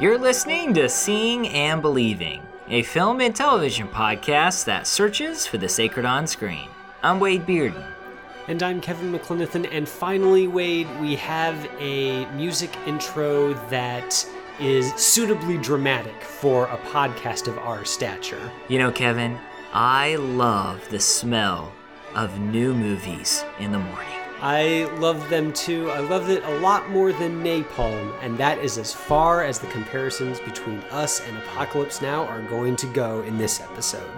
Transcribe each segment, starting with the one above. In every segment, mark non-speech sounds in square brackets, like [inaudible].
You're listening to Seeing and Believing, a film and television podcast that searches for the sacred on screen. I'm Wade Bearden. And I'm Kevin McLenithan. And finally, Wade, we have a music intro that is suitably dramatic for a podcast of our stature. You know, Kevin, I love the smell of new movies in the morning. I love them too. I love it a lot more than Napalm, and that is as far as the comparisons between us and Apocalypse Now are going to go in this episode.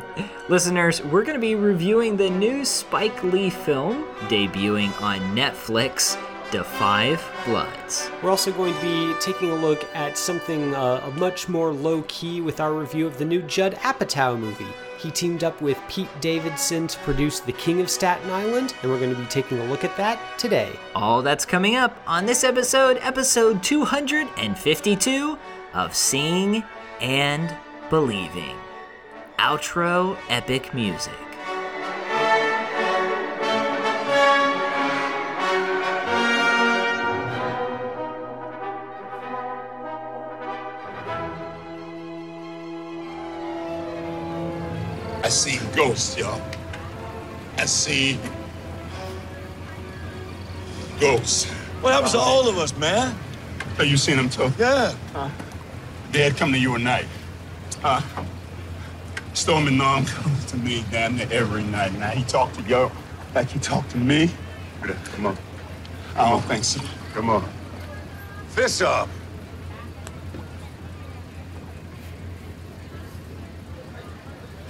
Listeners, we're going to be reviewing the new Spike Lee film debuting on Netflix. Da Five Bloods. We're also going to be taking a look at something uh, much more low key with our review of the new Judd Apatow movie. He teamed up with Pete Davidson to produce The King of Staten Island, and we're going to be taking a look at that today. All that's coming up on this episode, episode 252 of Seeing and Believing. Outro epic music. Ghosts, y'all. I see ghosts. What happens to all of us, man? Have you seen them too? Yeah. Dad come to you at night. Huh? Stormin' Norm [laughs] comes to me damn near every night. Now he talked to yo like he talked to me. Come on. I don't think so. Come on. Fist up.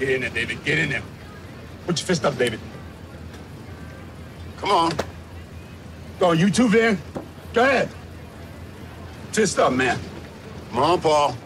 Get in there, David. Get in there. Put your fist up, David. Come on. Go, you too, Van. Go ahead. Fist up, man. Come on, Paul.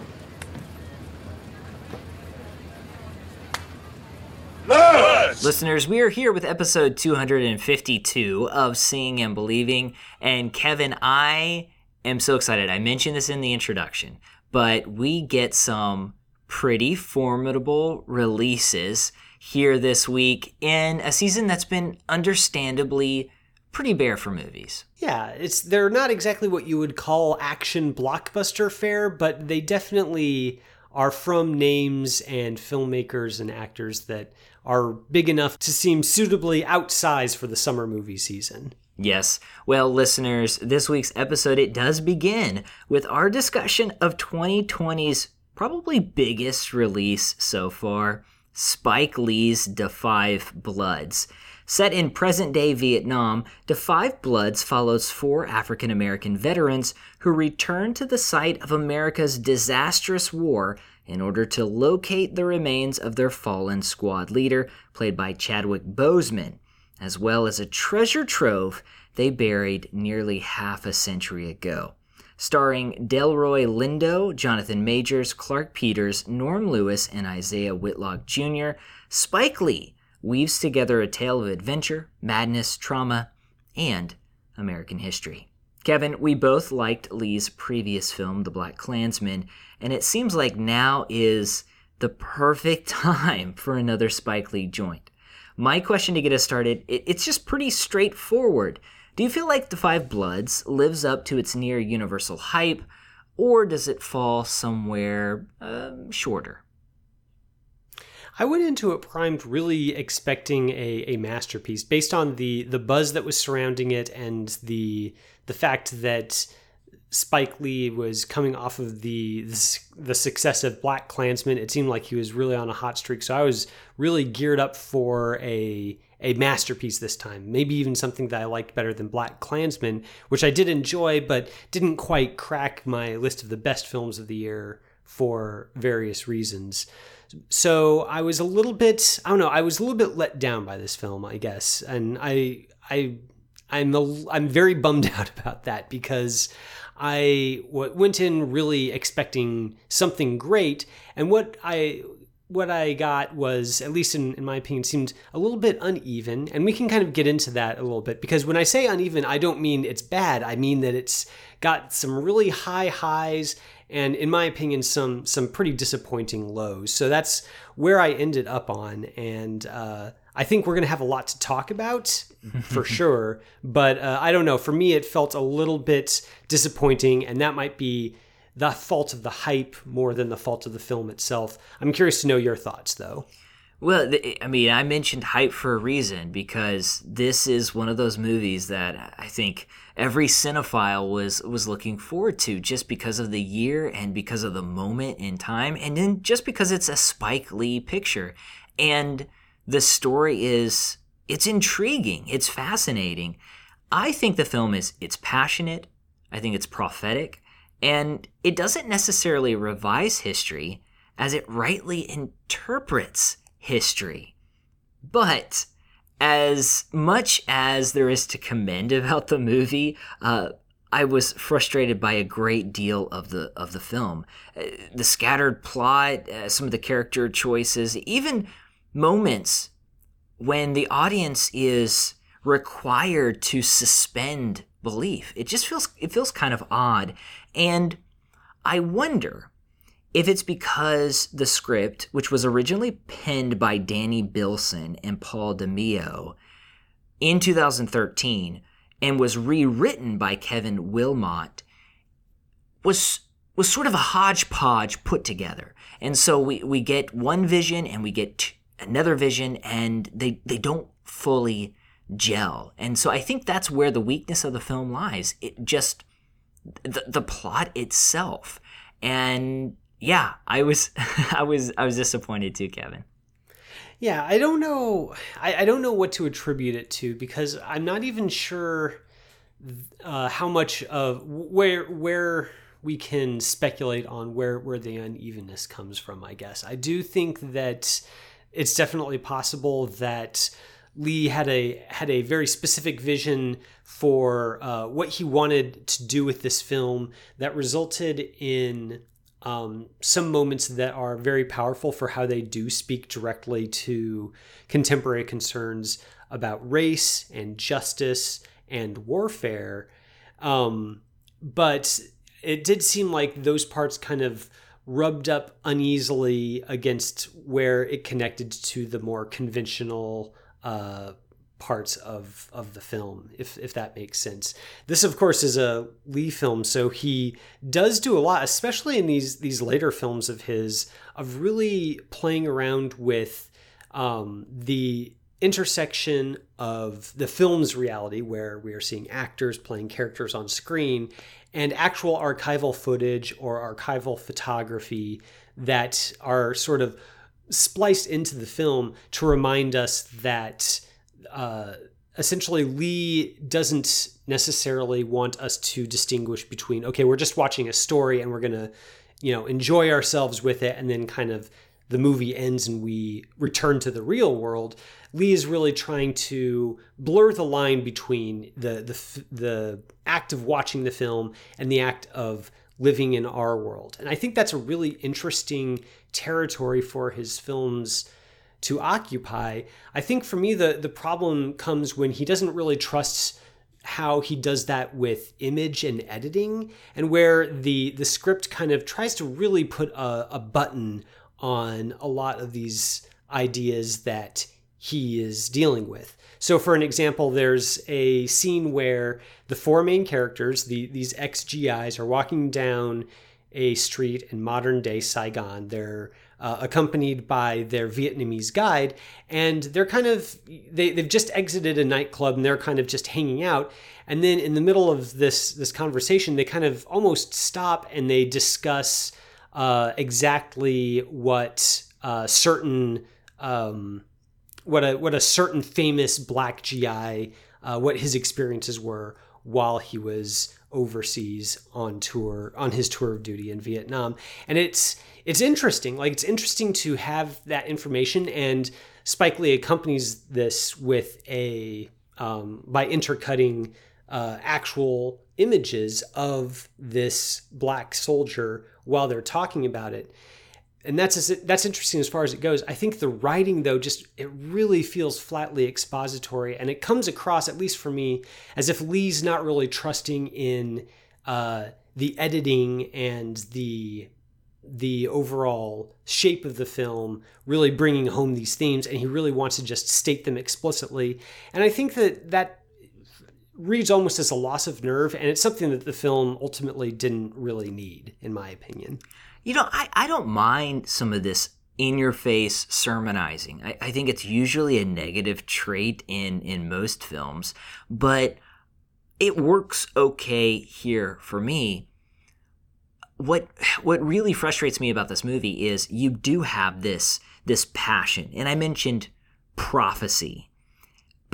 Listeners, we are here with episode 252 of Seeing and Believing. And Kevin, I am so excited. I mentioned this in the introduction, but we get some pretty formidable releases here this week in a season that's been understandably pretty bare for movies. Yeah, it's they're not exactly what you would call action blockbuster fare, but they definitely are from names and filmmakers and actors that are big enough to seem suitably outsized for the summer movie season. Yes. Well, listeners, this week's episode it does begin with our discussion of 2020's probably biggest release so far, Spike Lee's Da Five Bloods. Set in present day Vietnam, Da Five Bloods follows four African American veterans who return to the site of America's disastrous war in order to locate the remains of their fallen squad leader, played by Chadwick Boseman, as well as a treasure trove they buried nearly half a century ago. Starring Delroy Lindo, Jonathan Majors, Clarke Peters, Norm Lewis, and Isaiah Whitlock Jr., Spike Lee weaves together a tale of adventure, madness, trauma, and American history. Kevin, we both liked Lee's previous film, The BlacKkKlansman, and it seems like now is the perfect [laughs] time for another Spike Lee joint. My question to get us started, it's just pretty straightforward. Do you feel like Da Five Bloods lives up to its near universal hype, or does it fall somewhere uh, shorter? I went into it primed really expecting a, a masterpiece based on the the buzz that was surrounding it and the the fact that Spike Lee was coming off of the, the the success of BlacKkKlansman. It seemed like he was really on a hot streak. So I was really geared up for a a masterpiece this time. Maybe even something that I liked better than BlacKkKlansman, which I did enjoy, but didn't quite crack my list of the best films of the year for various reasons. So I was a little bit, I don't know, I was a little bit let down by this film, I guess, and I, I, I'm a, I'm very bummed [laughs] out about that because I went in really expecting something great, and what I what I got was, at least in, in my opinion, seemed a little bit uneven. And we can kind of get into that a little bit because when I say uneven, I don't mean it's bad. I mean that it's got some really high highs and in my opinion some some pretty disappointing lows so that's where i ended up on and uh, i think we're going to have a lot to talk about for [laughs] sure but uh, i don't know for me it felt a little bit disappointing and that might be the fault of the hype more than the fault of the film itself. I'm curious to know your thoughts, though. Well, I mean, I mentioned hype for a reason because this is one of those movies that I think every cinephile was was looking forward to just because of the year and because of the moment in time and then just because it's a Spike Lee picture. And the story is it's intriguing, it's fascinating. I think the film is it's passionate, I think it's prophetic, and it doesn't necessarily revise history as it rightly interprets history. But as much as there is to commend about the movie, uh, I was frustrated by a great deal of the of the film. Uh, the scattered plot, uh, some of the character choices, even moments when the audience is required to suspend belief. It just feels it feels kind of odd. And I wonder if it's because the script, which was originally penned by Danny Bilson and Paul DeMeo in 2013 and was rewritten by Kevin Willmott, was was sort of a hodgepodge put together. And so we, we get one vision and we get another vision and they, they don't fully gel. And so I think that's where the weakness of the film lies. It just the, the plot itself. And yeah, I was [laughs] I was I was disappointed too, Kevin. Yeah, I don't know. I, I don't know what to attribute it to because I'm not even sure uh, how much of where where we can speculate on where where the unevenness comes from. I guess I do think that it's definitely possible that Lee had a had a very specific vision for uh, what he wanted to do with this film that resulted in um, some moments that are very powerful for how they do speak directly to contemporary concerns about race and justice and warfare. Um, but it did seem like those parts kind of rubbed up uneasily against where it connected to the more conventional uh, parts of of the film if if that makes sense. This of course is a lee film so he does do a lot especially in these these later films of his of really playing around with um, the intersection of the film's reality where we are seeing actors playing characters on screen and actual archival footage or archival photography that are sort of spliced into the film to remind us that uh, essentially Lee doesn't necessarily want us to distinguish between okay, we're just watching a story and we're gonna, you know, enjoy ourselves with it, and then kind of the movie ends and we return to the real world. Lee is really trying to blur the line between the the the act of watching the film and the act of living in our world. And I think that's a really interesting territory for his films to occupy. I think for me, the, the problem comes when he doesn't really trust how he does that with image and editing, and where the, the script kind of tries to really put a, a button on a lot of these ideas that he is dealing with. So, for an example, there's a scene where the four main characters, the, these XGIs, are walking down a street in modern day Saigon. They're uh, accompanied by their Vietnamese guide, and they're kind of they, they've just exited a nightclub and they're kind of just hanging out. And then in the middle of this this conversation, they kind of almost stop and they discuss uh, exactly what uh, certain um, what a what a certain famous black GI uh, what his experiences were while he was overseas on tour on his tour of duty in Vietnam. And it's it's interesting like it's interesting to have that information and Spike Lee accompanies this with a um, by intercutting uh, actual images of this black soldier while they're talking about it and that's that's interesting as far as it goes. I think the writing though just it really feels flatly expository, and it comes across at least for me as if Lee's not really trusting in uh, the editing and the the overall shape of the film really bringing home these themes and he really wants to just state them explicitly and i think that that reads almost as a loss of nerve, and it's something that the film ultimately didn't really need, in my opinion. You know, I, I don't mind some of this in your face sermonizing. I, I think it's usually a negative trait in, in most films, but it works okay here for me. What what really frustrates me about this movie is you do have this this passion, and I mentioned prophecy,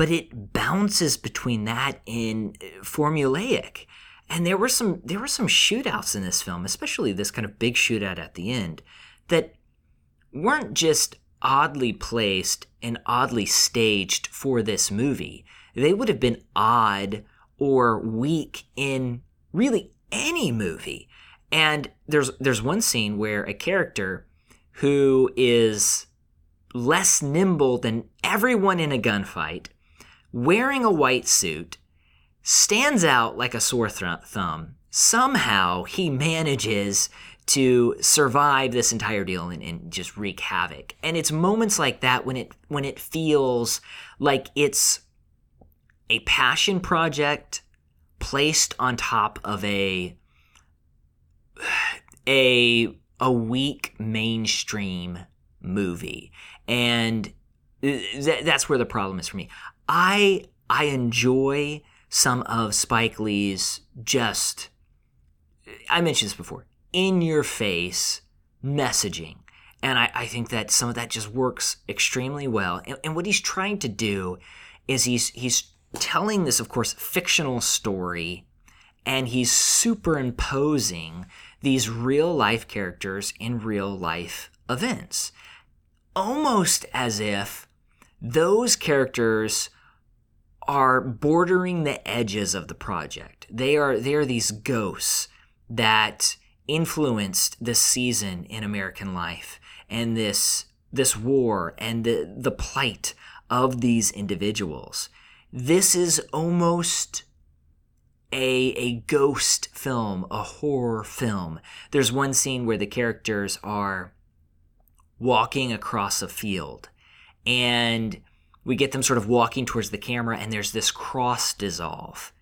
but it bounces between that and uh, formulaic. And there were some there were some shootouts in this film, especially this kind of big shootout at the end, that weren't just oddly placed and oddly staged for this movie. They would have been odd or weak in really any movie. And there's there's one scene where a character who is less nimble than everyone in a gunfight, wearing a white suit, stands out like a sore th- thumb. Somehow he manages to survive this entire deal and, and, just wreak havoc. And it's moments like that when it when it feels like it's a passion project placed on top of a [sighs] a a weak mainstream movie. And uh, th- that's where the problem is for me. I I enjoy some of Spike Lee's just I mentioned this before in your face messaging. And I, I, think that some of that just works extremely well. And, and what he's trying to do is he's he's telling this, of course, fictional story, and he's superimposing these real life characters in real life events. Almost as if those characters are bordering the edges of the project. They are they are these ghosts that influenced this season in American life and this this war and the the plight of these individuals. This is almost a a ghost film, a horror film. There's one scene where the characters are walking across a field and we get them sort of walking towards the camera and there's this cross dissolve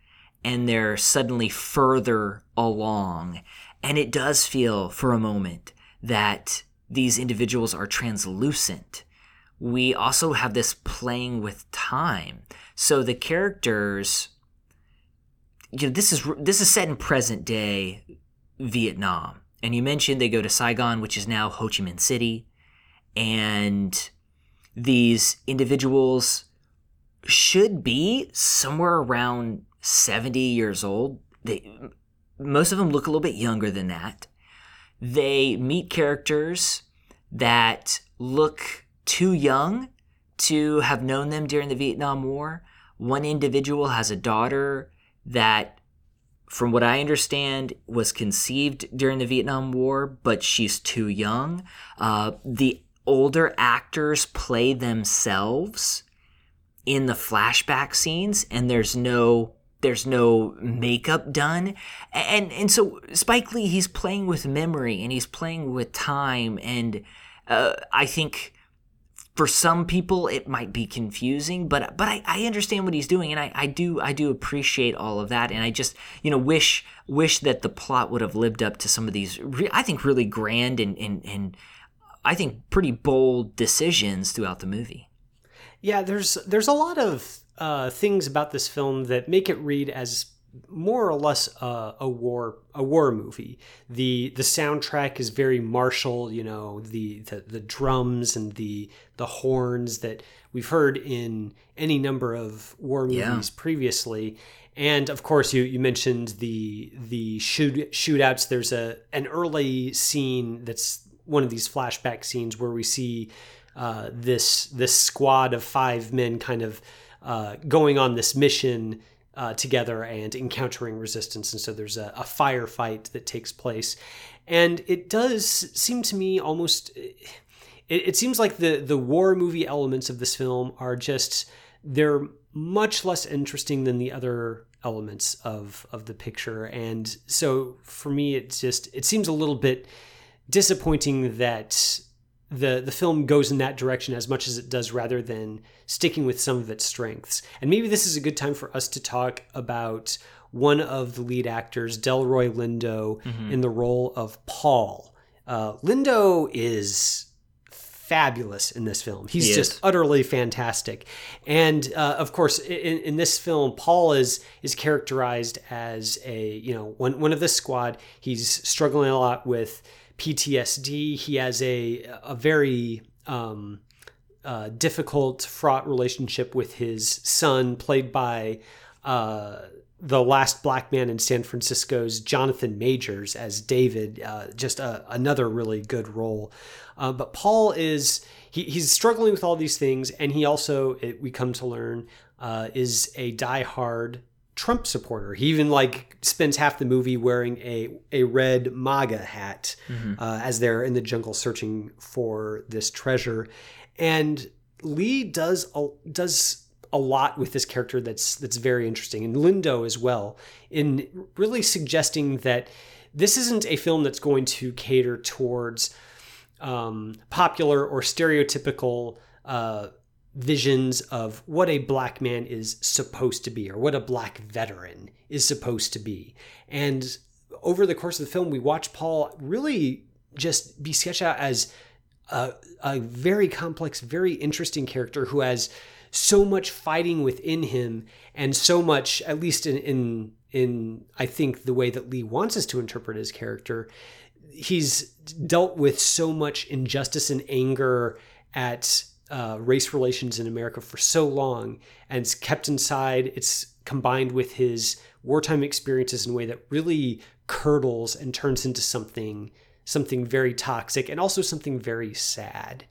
and they're suddenly further along and it does feel for a moment that these individuals are translucent. We also have this playing with time. So the characters you know this is this is set in present day Vietnam. And you mentioned they go to Saigon, which is now Ho Chi Minh City, and these individuals should be somewhere around 70 years old. They most of them look a little bit younger than that. They meet characters that look too young to have known them during the Vietnam War. One individual has a daughter that, from what I understand, was conceived during the Vietnam War, but she's too young. Uh, the older actors play themselves in the flashback scenes, and there's no there's no makeup done. And and so spike lee he's playing with memory and he's playing with time and uh, i think for some people it might be confusing but but I, I understand what he's doing and I, I do I do appreciate all of that. And I just you know wish wish that the plot would have lived up to some of these re- I think really grand and, and and I think pretty bold decisions throughout the movie. Yeah, there's there's a lot of uh, things about this film that make it read as more or less uh, a war a war movie. The the soundtrack is very martial, you know, the, the the drums and the the horns that we've heard in any number of war movies yeah. previously. And of course, you, you mentioned the the shoot shootouts. There's a an early scene that's one of these flashback scenes where we see uh, this this squad of five men kind of uh, going on this mission uh, together and encountering resistance. And so there's a, a firefight that takes place. And it does seem to me almost. It, it seems like the, the war movie elements of this film are just. They're much less interesting than the other elements of of the picture and so for me it's just it seems a little bit disappointing that the the film goes in that direction as much as it does rather than sticking with some of its strengths. And maybe this is a good time for us to talk about one of the lead actors, Delroy Lindo, in the role of Paul. Uh, Lindo is fabulous in this film. He's He just utterly fantastic. And uh, of course, in, in this film, Paul is is characterized as a you know one one of the squad. He's struggling a lot with PTSD. He has a a very um, uh, difficult, fraught relationship with his son, played by uh, the last black man in San Francisco's Jonathan Majors as David. Uh, just a, another really good role. Uh, but Paul is he, he's struggling with all these things, and he also it, we come to learn uh, is a diehard Trump supporter. He even like spends half the movie wearing a a red MAGA hat uh, as they're in the jungle searching for this treasure. And Lee does a, does a lot with this character that's that's very interesting, and Lindo as well, in really suggesting that this isn't a film that's going to cater towards um, popular or stereotypical uh, visions of what a black man is supposed to be or what a black veteran is supposed to be. And over the course of the film, we watch Paul really just be sketched out as a, a very complex, very interesting character who has so much fighting within him and so much, at least in, in in I think the way that Lee wants us to interpret his character, he's dealt with so much injustice and anger at uh, race relations in America for so long, and it's kept inside. It's combined with his wartime experiences in a way that really curdles and turns into something something very toxic and also something very sad.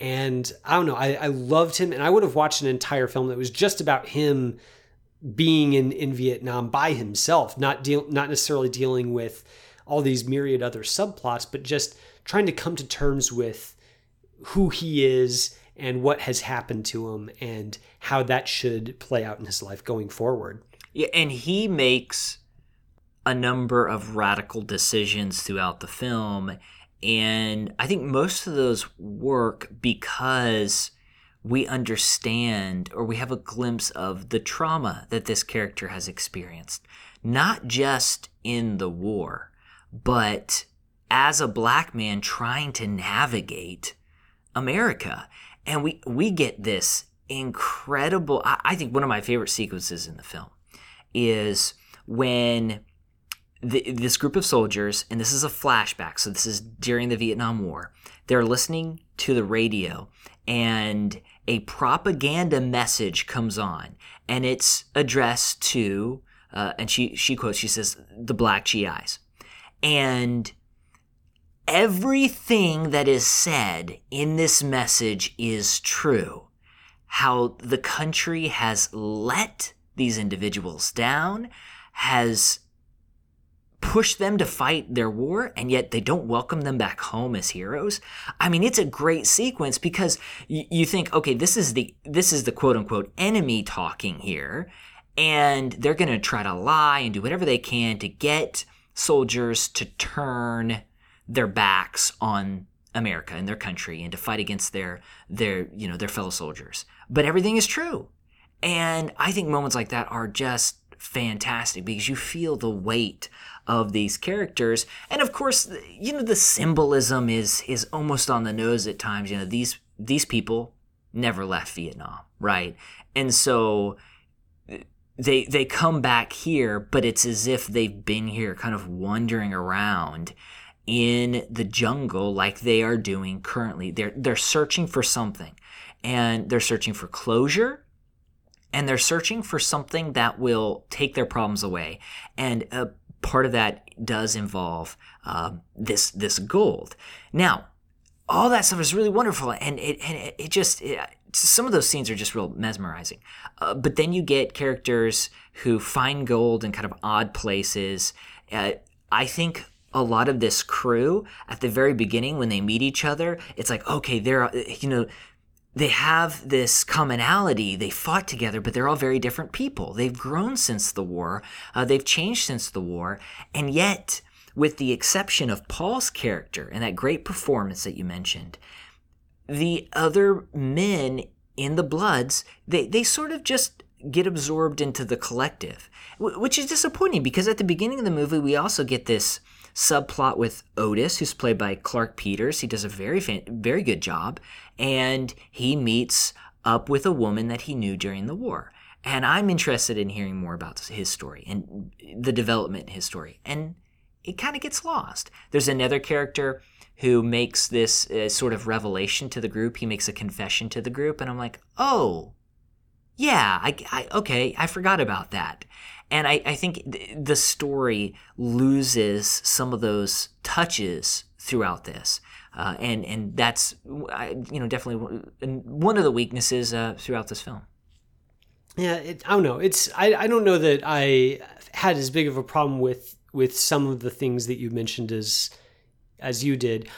And I don't know, I, I loved him, and I would have watched an entire film that was just about him being in, in Vietnam by himself, not deal not necessarily dealing with all these myriad other subplots, but just trying to come to terms with who he is and what has happened to him and how that should play out in his life going forward. Yeah, and he makes a number of radical decisions throughout the film. And I think most of those work because we understand or we have a glimpse of the trauma that this character has experienced, not just in the war, but as a black man trying to navigate America. And we, we get this incredible, I, I think one of my favorite sequences in the film is when the, this group of soldiers, and this is a flashback, so this is during the Vietnam War, they're listening to the radio, and a propaganda message comes on, and it's addressed to, uh, and she she quotes, she says, "the black GIs," and everything that is said in this message is true. How the country has let these individuals down, has pushed them to fight their war, and yet they don't welcome them back home as heroes. I mean, it's a great sequence because y- you think, okay, this is the this is the quote unquote enemy talking here, and they're going to try to lie and do whatever they can to get soldiers to turn their backs on America and their country and to fight against their their you know their fellow soldiers. But everything is true. And I think moments like that are just fantastic because you feel the weight of these characters. And of course, you know the symbolism is is almost on the nose at times. You know, these these people never left Vietnam, right? And so they they come back here, but it's as if they've been here kind of wandering around in the jungle like they are doing currently. They're they're searching for something. And they're searching for closure and they're searching for something that will take their problems away. And a part of that does involve um, this this gold. Now, all that stuff is really wonderful, and it and it, it just it, some of those scenes are just real mesmerizing. Uh, but then you get characters who find gold in kind of odd places. Uh, I think a lot of this crew at the very beginning when they meet each other, it's like okay, they're you know they have this commonality. They fought together, but they're all very different people. They've grown since the war. Uh, they've changed since the war. And yet, with the exception of Paul's character and that great performance that you mentioned, the other men in the Bloods, they, they sort of just get absorbed into the collective, which is disappointing because at the beginning of the movie, we also get this subplot with Otis, who's played by Clarke Peters. He does a very, fan- very good job, and he meets up with a woman that he knew during the war. And I'm interested in hearing more about his story and the development in his story. And it kind of gets lost. There's another character who makes this uh, sort of revelation to the group. He makes a confession to the group, and I'm like, oh, yeah, I, I okay, I forgot about that. And I, I think th- the story loses some of those touches throughout this. Uh, and and that's you know definitely one of the weaknesses uh, throughout this film. Yeah, it, I don't know. It's I, I don't know that I had as big of a problem with with some of the things that you mentioned as as you did.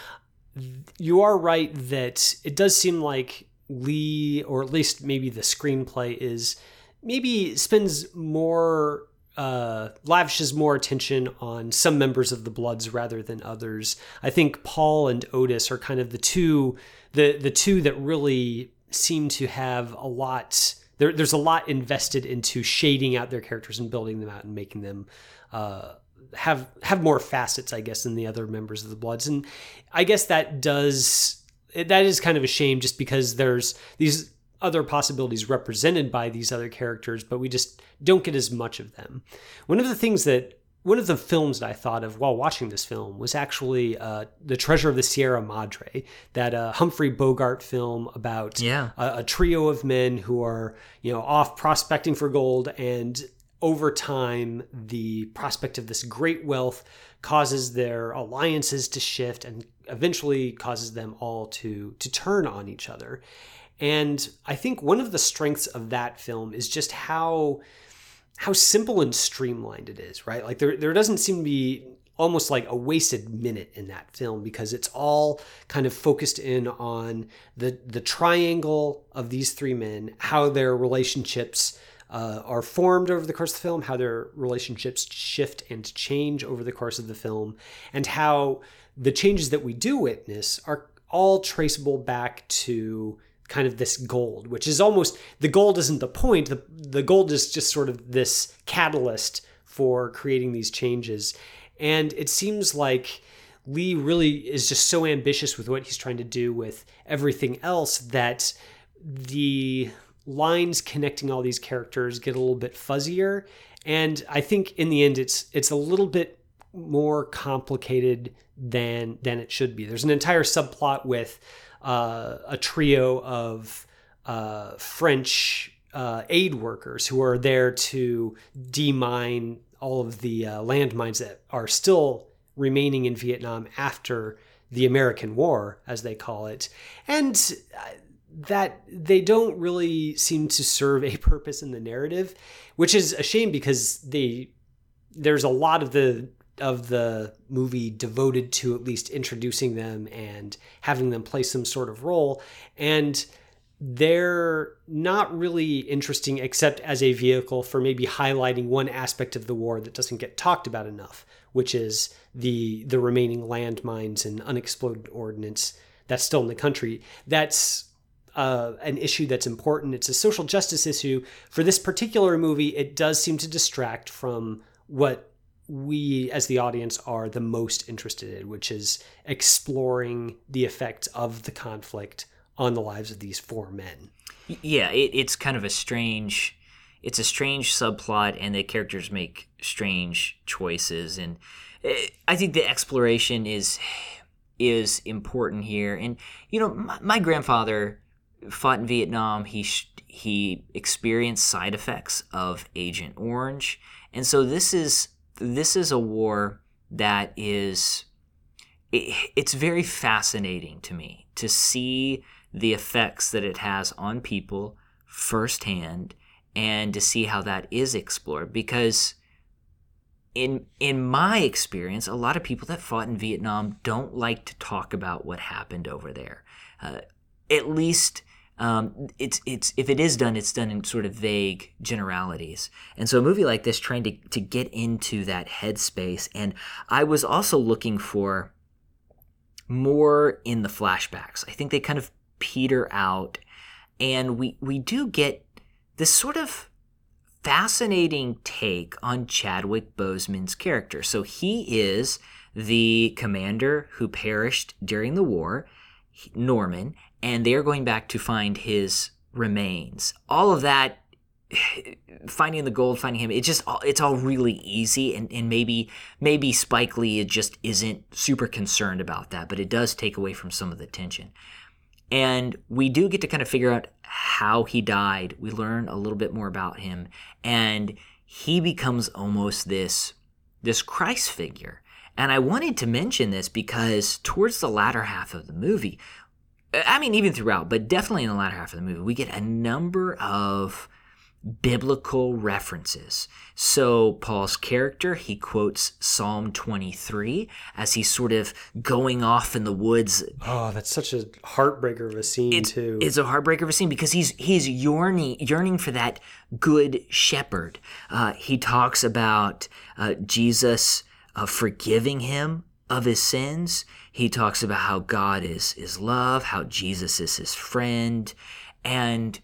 You are right that it does seem like Lee, or at least maybe the screenplay is maybe spends more uh, lavishes more attention on some members of the Bloods rather than others. I think Paul and Otis are kind of the two the the two that really seem to have a lot. There, there's a lot invested into shading out their characters and building them out and making them uh, have have more facets, I guess, than the other members of the Bloods. And I guess that does that is kind of a shame, just because there's these other possibilities represented by these other characters, but we just don't get as much of them. One of the things that one of the films that I thought of while watching this film was actually uh, The Treasure of the Sierra Madre, that uh, Humphrey Bogart film about yeah. a, a, trio of men who are, you know, off prospecting for gold. And over time, the prospect of this great wealth causes their alliances to shift and eventually causes them all to, to turn on each other. And I think one of the strengths of that film is just how how simple and streamlined it is, right? Like there there doesn't seem to be almost like a wasted minute in that film because it's all kind of focused in on the the triangle of these three men, how their relationships uh, are formed over the course of the film, how their relationships shift and change over the course of the film, and how the changes that we do witness are all traceable back to kind of this gold, which is almost the gold isn't the point. The, the gold is just sort of this catalyst for creating these changes. And it seems like Lee really is just so ambitious with what he's trying to do with everything else that the lines connecting all these characters get a little bit fuzzier. And I think in the end it's it's a little bit more complicated than than it should be. There's an entire subplot with uh, a trio of uh, French uh, aid workers who are there to demine all of the uh, landmines that are still remaining in Vietnam after the American War, as they call it. And uh, that they don't really seem to serve [laughs] a purpose in the narrative, which is a shame because they there's a lot of the of the movie devoted to at least introducing them and having them play some sort of role. And they're not really interesting except as a vehicle for maybe highlighting one aspect of the war that doesn't get talked about enough, which is the the remaining landmines and unexploded ordnance that's still in the country. That's uh, an issue that's important. It's a social justice issue. For this particular movie, it does seem to distract from what we as the audience are the most interested in, which is exploring the effects of the conflict on the lives of these four men. Yeah, it, it's kind of a strange it's a strange subplot and the characters make strange choices and eh, I think the exploration is is important here and you know my, my grandfather fought in Vietnam he he experienced side effects of Agent Orange and so this is this is a war that is it, it's very fascinating to me to see the effects that it has on people firsthand and to see how that is explored. Because in in my experience a lot of people that fought in Vietnam don't like to talk about what happened over there. Uh, at least um, it's it's if it is done, it's done in sort of vague generalities. And so a movie like this, trying to to get into that headspace, and I was also looking for more in the flashbacks. I think they kind of peter out, and we we do get this sort of fascinating take on Chadwick Boseman's character. So he is the commander who perished during the war, Norman, and they are going back to find his remains. All of that [sighs] finding the gold, finding him, it just it's all really easy and, and maybe maybe Spike Lee just isn't super concerned about that, but it does take away from some of the tension. And we do get to kind of figure out how he died. We learn a little bit more about him and he becomes almost this this Christ figure. And I wanted to mention this because towards the latter half of the movie, I mean, even throughout, but definitely in the latter half of the movie, we get a number of biblical references. So, Paul's character, he quotes Psalm 23 as he's sort of going off in the woods. Oh, that's such a heartbreaker of a scene, it's, too. It's a heartbreaker of a scene because he's he's yearning yearning for that good shepherd. Uh, he talks about uh, Jesus uh, forgiving him of his sins. He talks about how God is is love, how Jesus is his friend, and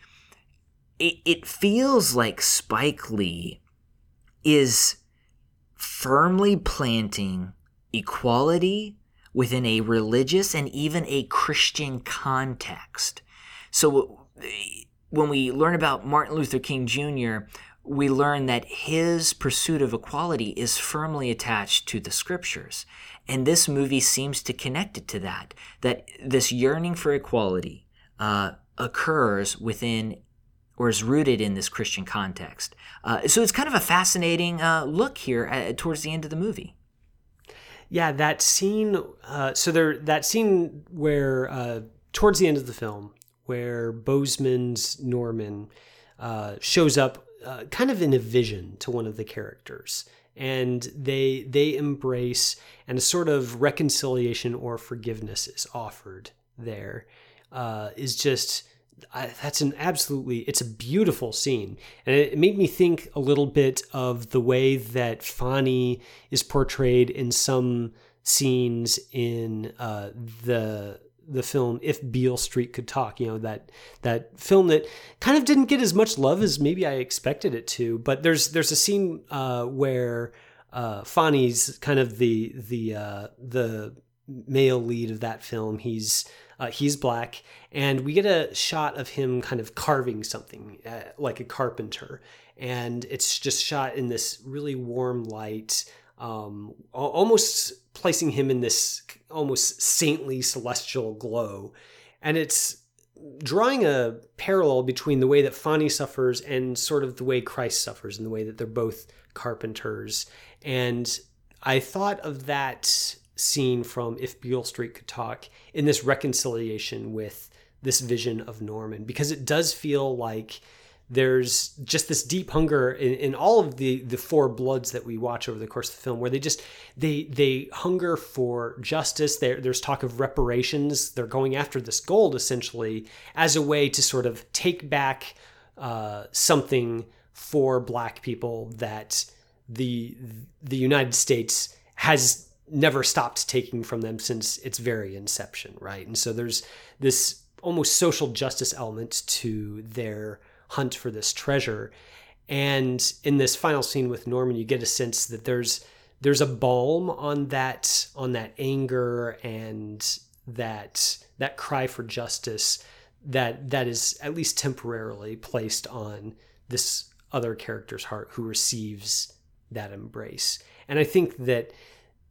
it, it feels like Spike Lee is firmly planting equality within a religious and even a Christian context. So when we learn about Martin Luther King Jr., we learn that his pursuit of equality is firmly attached to the scriptures. And this movie seems to connect it to that, that this yearning for equality uh, occurs within or is rooted in this Christian context. Uh, so it's kind of a fascinating uh, look here at, towards the end of the movie. Yeah, that scene. Uh, so there, that scene where uh, towards the end of the film, where Boseman's Norman uh, shows up, uh, kind of in a vision to one of the characters, and they they embrace, and a sort of reconciliation or forgiveness is offered. There is just I, that's an absolutely it's a beautiful scene and it, made me think a little bit of the way that Fonny is portrayed in some scenes in uh, the the film If Beale Street Could Talk you know that that film that kind of didn't get as much love as maybe I expected it to. But there's there's a scene uh, where uh, Fonny's kind of the the uh, the male lead of that film. He's uh, he's black, and we get a shot of him kind of carving something uh, like a carpenter, and it's just shot in this really warm light, um, almost placing him in this almost saintly celestial glow, and it's drawing a parallel between the way that Fonny suffers and sort of the way Christ suffers, and the way that they're both carpenters, and I thought of that scene from If Beale Street Could Talk in this reconciliation with this vision of Norman because it does feel like there's just this deep hunger in, in, all of the the four bloods that we watch over the course of the film where they just they they hunger for justice there there's talk of reparations they're going after this gold essentially as a way to sort of take back uh, something for black people that the the United States has never stopped taking from them since its very inception, right? And so there's this almost social justice element to their hunt for this treasure. And in this final scene with Norman, you get a sense that there's there's a balm on that on that anger and that that cry for justice that that is at least temporarily placed on this other character's heart who receives that embrace. And I think that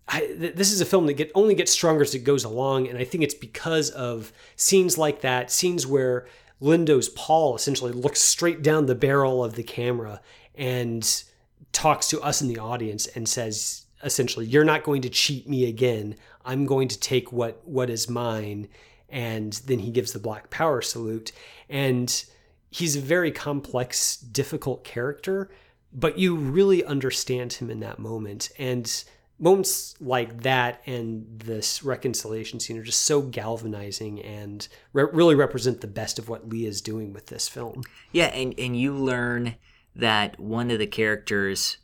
I, this is a film that get only gets stronger as it goes along, and I think it's because of scenes like that, scenes where Lindo's Paul essentially looks straight down the barrel of the camera and talks to us in the audience and says essentially, "You're not going to cheat me again. I'm going to take what what is mine." And then he gives the Black Power salute, and he's a very complex, difficult character, but you really understand him in that moment, and moments like that and this reconciliation scene are just so galvanizing and re- really represent the best of what Lee is doing with this film. Yeah, and and you learn that one of the characters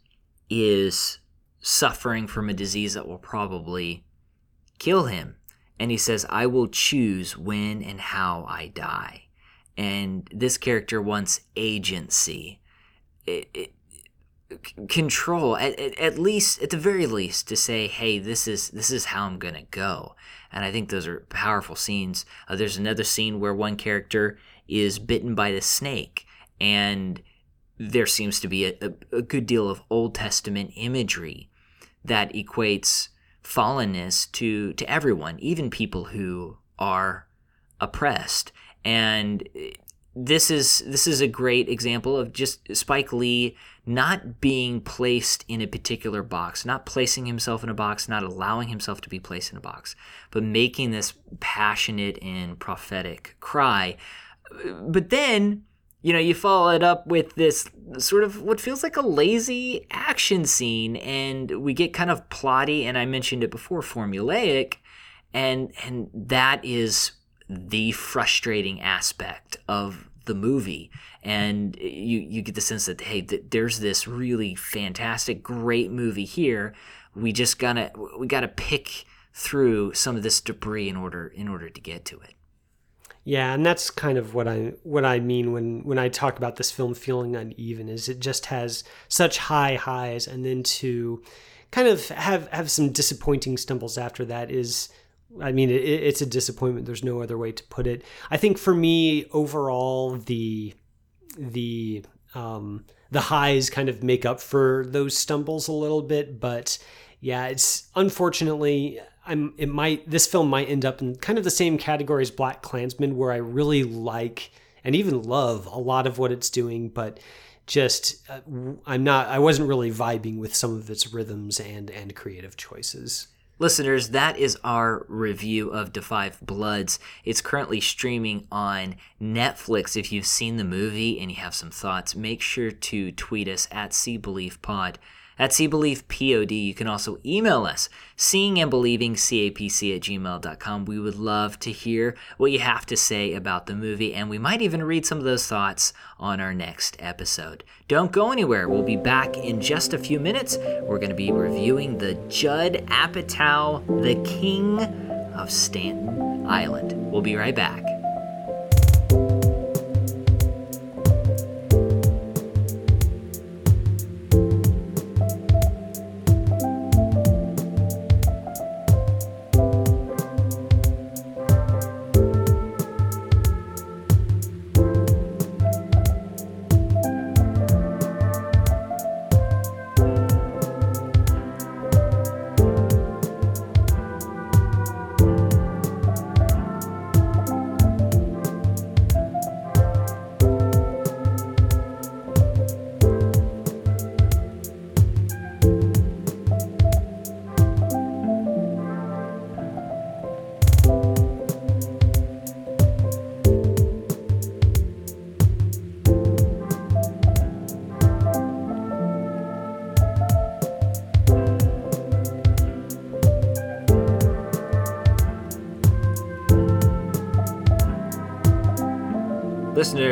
is suffering from a disease that will probably kill him. and he says, I will choose when and how I die. And this character wants agency. It, it, control at, at, at, least at the very least to say hey this is this is how i'm gonna go. And i think those are powerful scenes. Uh, there's another scene where one character is bitten by the snake and there seems to be a, a, a good deal of old testament imagery that equates fallenness to to everyone even people who are oppressed. And this is this is a great example of just Spike Lee not being placed in a particular box, not placing himself in a box, not allowing himself to be placed in a box, but making this passionate and prophetic cry. But then, you know, you follow it up with this sort of what feels like a lazy action scene, and we get kind of plotty, and I mentioned it before, formulaic, and and that is the frustrating aspect of the movie. And you you get the sense that hey th- there's this really fantastic great movie here. We just gotta we gotta pick through some of this debris in order in order to get to it. Yeah and that's kind of what i what i mean when when i talk about this film feeling uneven is it just has such high highs and then to kind of have have some disappointing stumbles after that is I mean, it, it's a disappointment. There's no other way to put it. I think for me, overall, the the um, the highs kind of make up for those stumbles a little bit. But yeah, it's unfortunately, I'm it might this film might end up in kind of the same category as BlacKkKlansman, where I really like and even love a lot of what it's doing, but just uh, I'm not I wasn't really vibing with some of its rhythms and and creative choices. Listeners, that is our review of 5 Bloods. It's currently streaming on Netflix. If you've seen the movie and you have some thoughts, make sure to tweet us at Believe Pod at SeeBelievePod. You can also email us, seeing and believing capc at gmail.com. We would love to hear what you have to say about the movie, and we might even read some of those thoughts on our next episode. Don't go anywhere. We'll be back in just a few minutes. We're going to be reviewing the Judd Apatow, the King of Staten Island. We'll be right back.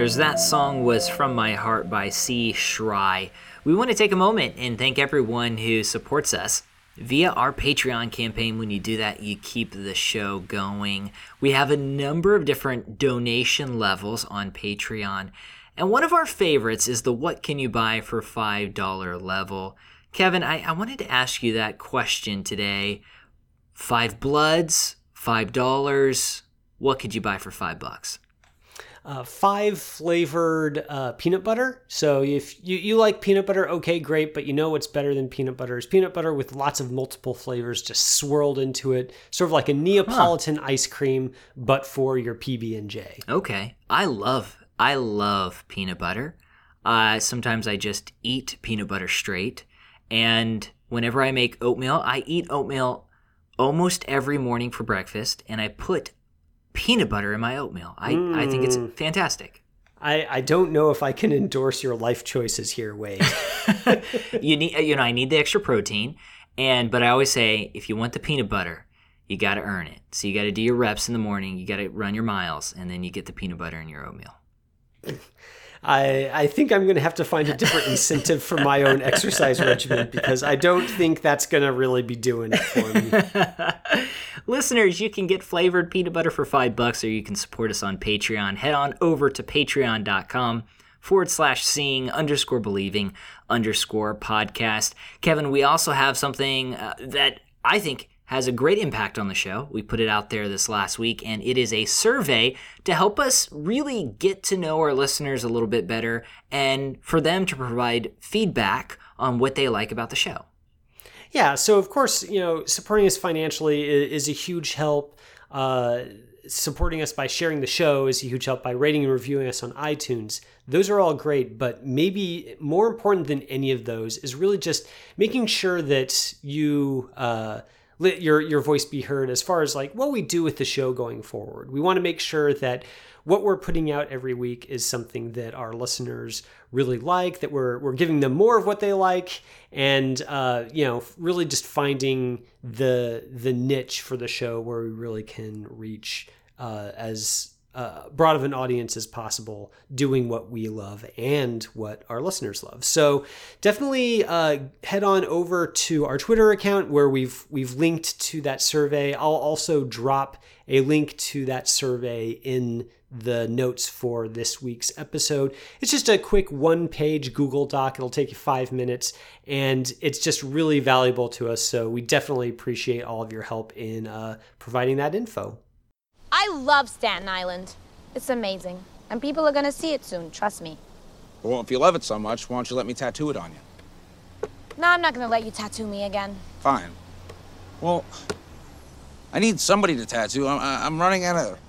Listeners, that song was From My Heart by C. Shry. We want to take a moment and thank everyone who supports us via our Patreon campaign. When you do that, you keep the show going. We have a number of different donation levels on Patreon. And one of our favorites is the What Can You Buy for $5 level. Kevin, I, I wanted to ask you that question today. Five Bloods, $5. What could you buy for five bucks? Uh, five flavored uh, peanut butter. So if you, you like peanut butter, okay, great. But you know what's better than peanut butter is peanut butter with lots of multiple flavors just swirled into it, sort of like a Neapolitan huh. ice cream, but for your PB and J. Okay, I love I love peanut butter. Uh, sometimes I just eat peanut butter straight, and whenever I make oatmeal, I eat oatmeal almost every morning for breakfast, and I put peanut butter in my oatmeal. I, mm. I think it's hmm. fantastic. I, I don't know if I can endorse your life choices here, Wade. [laughs] you need you know I need the extra protein, and but I always say if you want the peanut butter, you got to earn it. So you got to do your reps in the morning. You got to run your miles, and then you get the peanut butter in your oatmeal. [laughs] I I think I'm going to have to find a different incentive for my own exercise regimen because I don't think that's going to really be doing it for me. [laughs] Listeners, you can get flavored peanut butter for five bucks, or you can support us on Patreon. Head on over to patreon.com forward slash seeing underscore believing underscore podcast. Kevin, we also have something uh, that I think has a great impact on the show. We put it out there this last week, and it is a survey to help us really get to know our listeners a little bit better and for them to provide feedback on what they like about the show. Yeah, so of course, you know, supporting us financially is, a huge help. Uh, supporting us by sharing the show is a huge help by rating and reviewing us on iTunes. Those are all great, but maybe more important than any of those is really just making sure that you. Uh, let your your voice be heard as far as like what we do with the show going forward. We want to make sure that what we're putting out every week is something that our listeners really like, that we're we're giving them more of what they like, and uh, you know, really just finding the the niche for the show where we really can reach uh, as uh, broad of an audience as possible doing what we love and what our listeners love. So definitely uh, head on over to our Twitter account where we've we've linked to that survey. I'll also drop a link to that survey in the notes for this week's episode. It's just a quick one page Google Doc. It'll take you five minutes and it's just really valuable to us. So we definitely appreciate all of your help in uh, providing that info. I love Staten Island. It's amazing. And people are gonna see it soon, trust me. Well, if you love it so much, why don't you let me tattoo it on you? No, I'm not gonna let you tattoo me again. Fine. Well, I need somebody to tattoo. I'm, I'm running out of.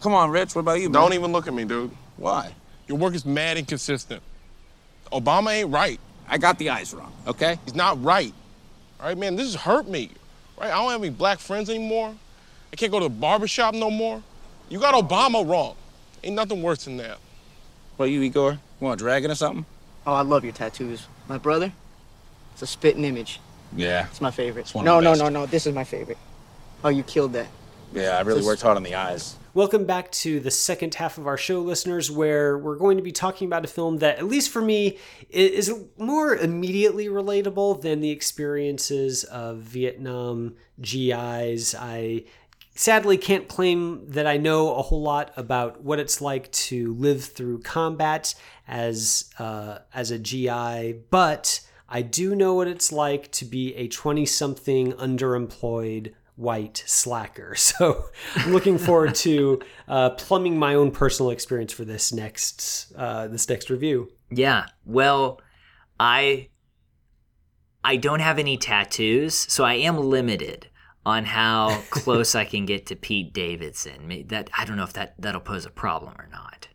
Come on, Rich. What about you? Don't man? even look at me, dude. Why? Your work is mad inconsistent. Obama ain't right. I got the eyes wrong. Okay. He's not right. All right, man. This has hurt me. Right? I don't have any black friends anymore. I can't go to the barbershop no more. You got Obama wrong. Ain't nothing worse than that. What, you, Igor? You want a dragon or something? Oh, I love your tattoos. My brother, it's a spitting image. Yeah. It's my favorite. It's one no, of the no, best. no, no. This is my favorite. Oh, you killed that. Yeah, I really worked hard on the eyes. Welcome back to the second half of our show, listeners, where we're going to be talking about a film that, at least for me, is more immediately relatable than the experiences of Vietnam GIs. I sadly can't claim that I know a whole lot about what it's like to live through combat as uh, as a GI, but I do know what it's like to be a 20 something underemployed white slacker. [laughs] So I'm looking forward to uh, plumbing my own personal experience for this next uh, this next review. Yeah. Well, I I don't have any tattoos, so I am limited on how close I can get to Pete Davidson. That I don't know if that that'll pose a problem or not.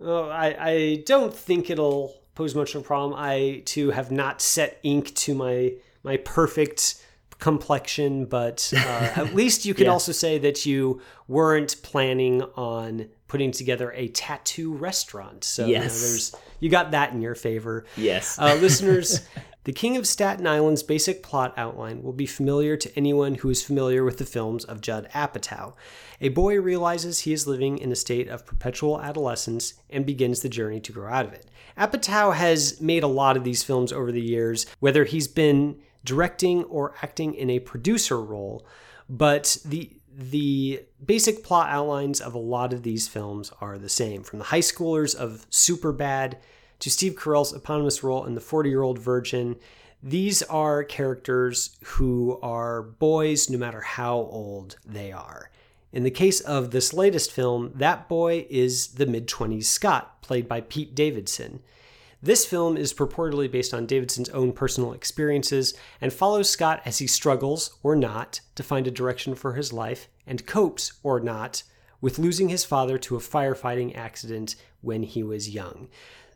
Oh, I, I don't think it'll pose much of a problem. I too have not set ink to my my perfect complexion, but uh, [laughs] at least you can Yeah. also say that you weren't planning on putting together a tattoo restaurant. So you know, there's you got that in your favor. Yes. Uh, listeners, [laughs] The King of Staten Island's basic plot outline will be familiar to anyone who is familiar with the films of Judd Apatow. A boy realizes he is living in a state of perpetual adolescence and begins the journey to grow out of it. Apatow has made a lot of these films over the years, whether he's been directing or acting in a producer role, but the the basic plot outlines of a lot of these films are the same, from the high schoolers of Superbad to Steve Carell's eponymous role in The 40 Year Old Virgin. These are characters who are boys no matter how old they are. In the case of this latest film, that boy is the mid 20s Scott, played by Pete Davidson. This film is purportedly based on Davidson's own personal experiences and follows Scott as he struggles, or not, to find a direction for his life and copes, or not, with losing his father to a firefighting accident when he was young.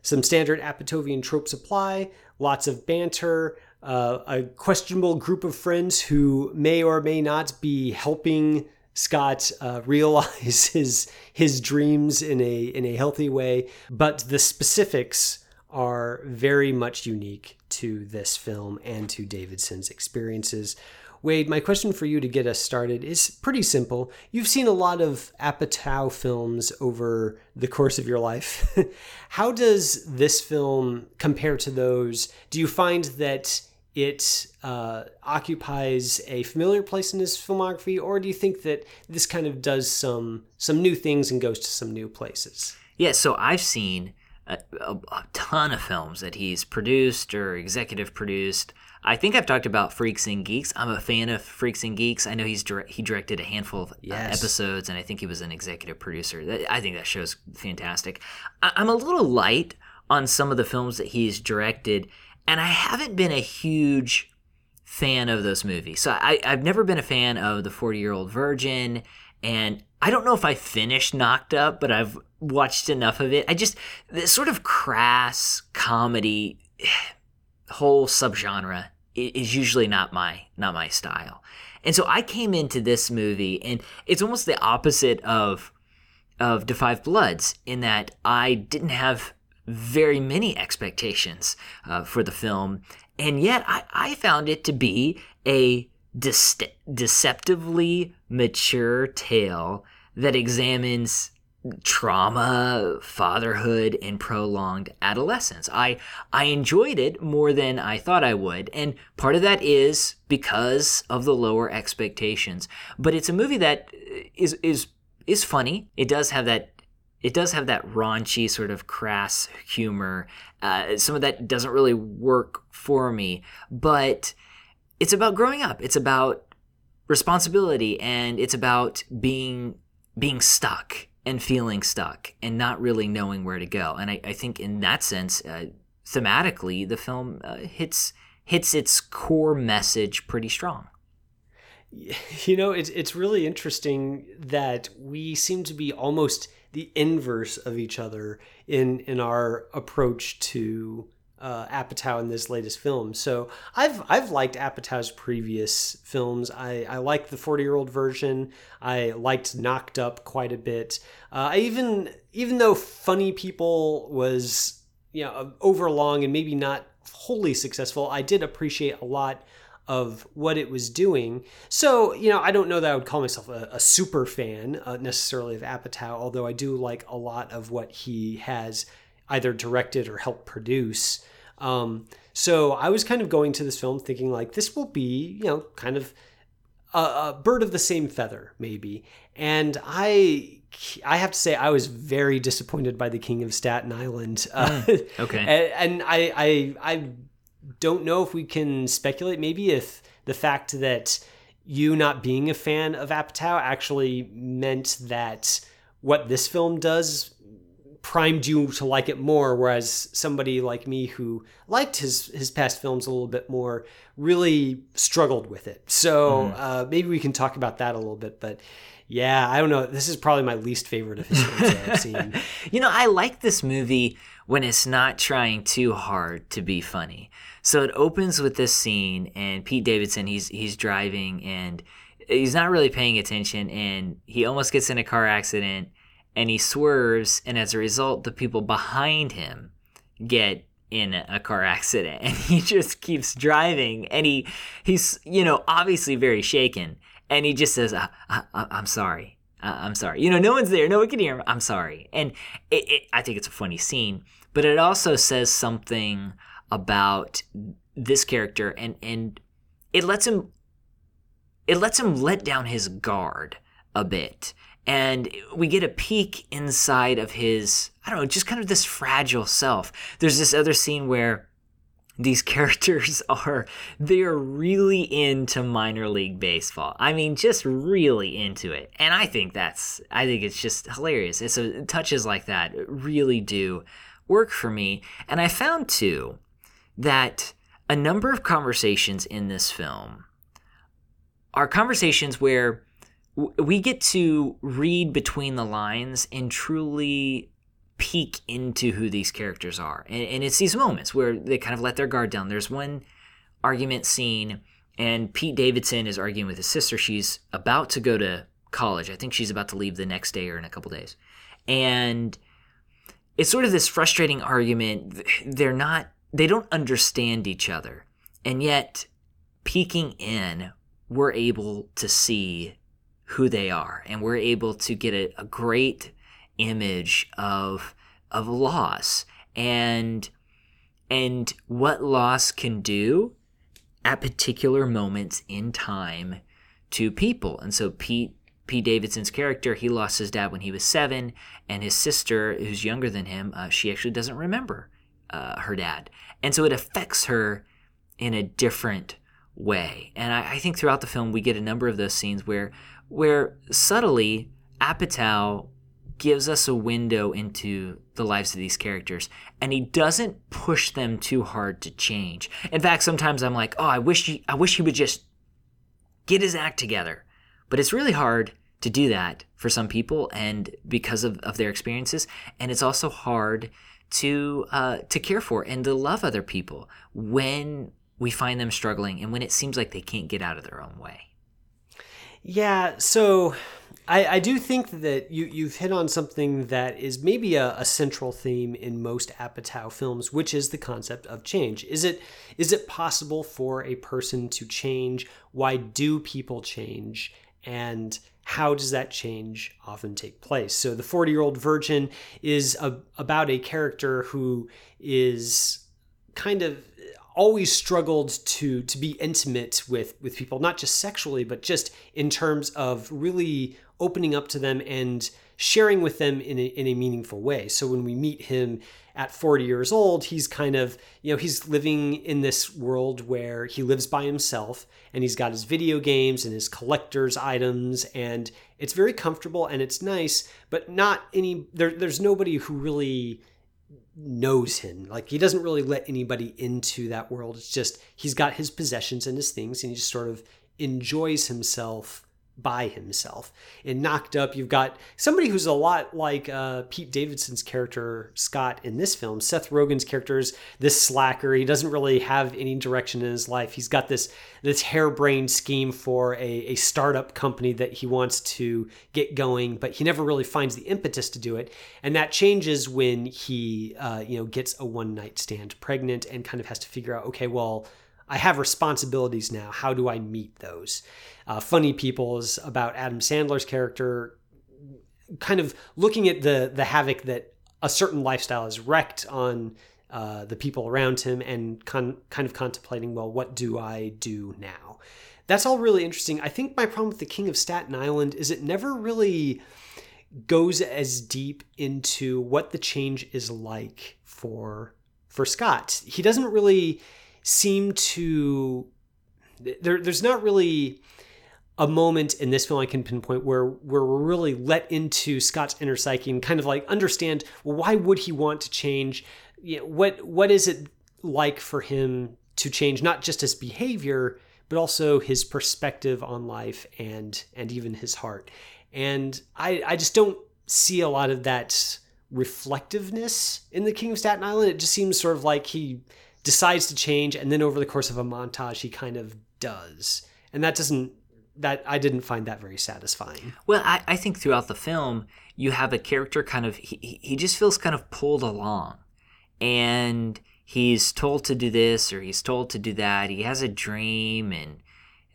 Some standard Apatovian tropes apply, lots of banter, uh, a questionable group of friends who may or may not be helping Scott uh, [laughs] realize his his dreams in a in a healthy way, but the specifics are very much unique to this film and to Davidson's experiences. Wade, my question for you to get us started is pretty simple. You've seen a lot of Apatow films over the course of your life. [laughs] How does this film compare to those? Do you find that it uh, occupies a familiar place in his filmography, or do you think that this kind of does some some new things and goes to some new places? Yeah, so I've seen a, a, a ton of films that he's produced or executive produced. I think I've talked about Freaks and Geeks. I'm a fan of Freaks and Geeks. I know he's dire- he directed a handful of uh, Yes. episodes, and I think he was an executive producer. I think that show's fantastic. I'm a little light on some of the films that he's directed, and I haven't been a huge fan of those movies. So I, I've never been a fan of the 40 year old virgin, and I don't know if I finished Knocked Up, but I've watched enough of it. I just this sort of crass comedy [sighs] whole subgenre is usually not my not my style. And so I came into this movie and it's almost the opposite of of Five Bloods in that I didn't have very many expectations uh, for the film, and yet I, I found it to be a dece- deceptively mature tale that examines trauma, fatherhood, and prolonged adolescence. I I enjoyed it more than I thought I would, and part of that is because of the lower expectations. But it's a movie that is is is funny. It does have that it does have that raunchy sort of crass humor. Uh, some of that doesn't really work for me, but it's about growing up. It's about responsibility, and it's about being being stuck and feeling stuck and not really knowing where to go. And I, I think in that sense, uh, thematically, the film uh, hits hits its core message pretty strong. [laughs] You know, it's it's really interesting that we seem to be almost the inverse of each other in in our approach to uh, Apatow in this latest film. So I've I've liked Apatow's previous films. I I like the forty year old virgin. I liked Knocked Up quite a bit. Uh, I even even though Funny People was you know overlong and maybe not wholly successful, I did appreciate a lot of what it was doing. So, you know, I don't know that I would call myself a, a super fan uh, necessarily of Apatow, although I do like a lot of what he has either directed or helped produce. Um, so I was kind of going to this film thinking like this will be, you know, kind of a, a bird of the same feather, maybe. And I, I have to say, I was very disappointed by the King of Staten Island. Uh, [laughs] okay. and, and I, I, I don't know if we can speculate. Maybe if the fact that you not being a fan of Apatow actually meant that what this film does primed you to like it more, whereas somebody like me who liked his his past films a little bit more really struggled with it. So uh, maybe we can talk about that a little bit. But yeah, I don't know. This is probably my least favorite of his films I've seen. [laughs] You know, I like this movie when it's not trying too hard to be funny. So it opens with this scene, and Pete Davidson, he's he's driving, and he's not really paying attention, and he almost gets in a car accident, and he swerves, and as a result, the people behind him get in a car accident, [laughs] and he just keeps driving, and he he's you know obviously very shaken, and he just says, I, I, "I'm sorry." uh, I'm sorry. You know, no one's there. No one can hear him. I'm sorry. And it, it, I think it's a funny scene, but it also says something about this character, and and it lets him it lets him let down his guard a bit. And we get a peek inside of his, I don't know, just kind of this fragile self. There's this other scene where these [laughs] characters are they're really into minor league baseball. I mean just really into it. And i think that's i think it's just hilarious. It's a touches like that really do work for me. And i found too that a number of conversations in this film are conversations where we get to read between the lines and truly peek into who these characters are. And, and it's these moments where they kind of let their guard down. There's one argument scene, and Pete Davidson is arguing with his sister. She's about to go to college. I think she's about to leave the next day or in a couple days. And it's sort of this frustrating argument. They're not, they don't understand each other. And yet, peeking in we're able to see who they are and we're able to get a, a great image of of loss and and what loss can do at particular moments in time to people. And so Pete Pete Davidson's character, he lost his dad when he was seven, and his sister, who's younger than him, uh, she actually doesn't remember uh, her dad, and so it affects her in a different way. And I, I, think throughout the film we get a number of those scenes where where subtly Apatow gives us a window into the lives of these characters and he doesn't push them too hard to change. In fact, sometimes I'm like, "Oh, I wish he I wish he would just get his act together." But it's really hard to do that for some people and because of, of their experiences. And it's also hard to uh, to care for and to love other people when we find them struggling and when it seems like they can't get out of their own way. Yeah, so I, I do think that you, you've hit on something that is maybe a, a central theme in most Apatow films, which is the concept of change. Is it is it possible for a person to change? Why do people change? And how does that change often take place? So, the 40 year old virgin is a, about a character who is kind of always struggled to to be intimate with with people not just sexually but just in terms of really opening up to them and sharing with them in a, in a meaningful way. So when we meet him at 40 years old he's kind of you know he's living in this world where he lives by himself and he's got his video games and his collector's items and it's very comfortable and it's nice but not any there, there's nobody who really knows him. Like he doesn't really let anybody into that world. It's just he's got his possessions and his things and he just sort of enjoys himself by himself. In Knocked Up, you've got somebody who's a lot like uh, Pete Davidson's character Scott in this film. Seth Rogen's character is this slacker. He doesn't really have any direction in his life. He's got this this harebrained scheme for a, a startup company that he wants to get going, but he never really finds the impetus to do it. And that changes when he uh, you know gets a one night stand pregnant and kind of has to figure out okay, well. I have responsibilities now. How do I meet those? uh, Funny People is about Adam Sandler's character, kind of looking at the the havoc that a certain lifestyle has wrecked on uh, the people around him, and con- kind of contemplating, well, what do I do now? That's all really interesting. I think my problem with The King of Staten Island is it never really goes as deep into what the change is like for for Scott. He doesn't really seem to there, there's not really a moment in this film I can pinpoint where where we're really let into Scott's inner psyche and kind of like understand well, why would he want to change? You know, what what is it like for him to change not just his behavior but also his perspective on life and and even his heart. And I I just don't see a lot of that reflectiveness in the King of Staten Island. It just seems sort of like he decides to change and then over the course of a montage he kind of does. And that doesn't that I didn't find that very satisfying. Well, I, I think throughout the film, you have a character kind of, he, he just feels kind of pulled along. And he's told to do this or he's told to do that. He has a dream and